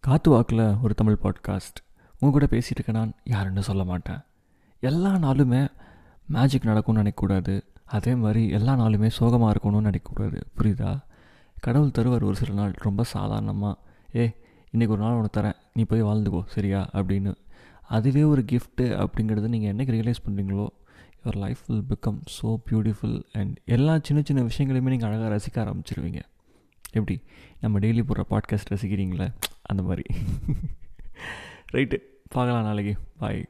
காத்து வாக்கில் ஒரு தமிழ் பாட்காஸ்ட் உங்கள் கூட பேசிகிட்டு இருக்கேன் நான் யாருன்னு சொல்ல மாட்டேன். எல்லா நாளுமே மேஜிக் நடக்கும்னு நினைக்கக்கூடாது. அதே மாதிரி எல்லா நாளுமே சோகமாக இருக்கணும்னு நினைக்கக்கூடாது. புரியுதா? கடவுள் தருவார் ஒரு சில நாள் ரொம்ப சாதாரணமாக ஏ இன்றைக்கி ஒரு நாள் உனக்கு தரேன். நீ போய் வாழ்ந்துக்கோ. சரியா? அப்படின்னு. அதுவே ஒரு கிஃப்ட்டு அப்படிங்கிறது நீங்கள் என்றைக்கு ரியலைஸ் பண்ணுறீங்களோ your life will become so beautiful and எல்லா சின்ன சின்ன விஷயங்களையுமே நீங்கள் அழகாக ரசிக்க ஆரம்பிச்சிருவீங்க. எப்படி? நம்ம டெய்லி போடுற பாட்காஸ்ட் ரசிக்கிறீங்களே? அந்த மாதிரி. ரைட்டு பார்க்கலாம் நாளைக்கு. பாய்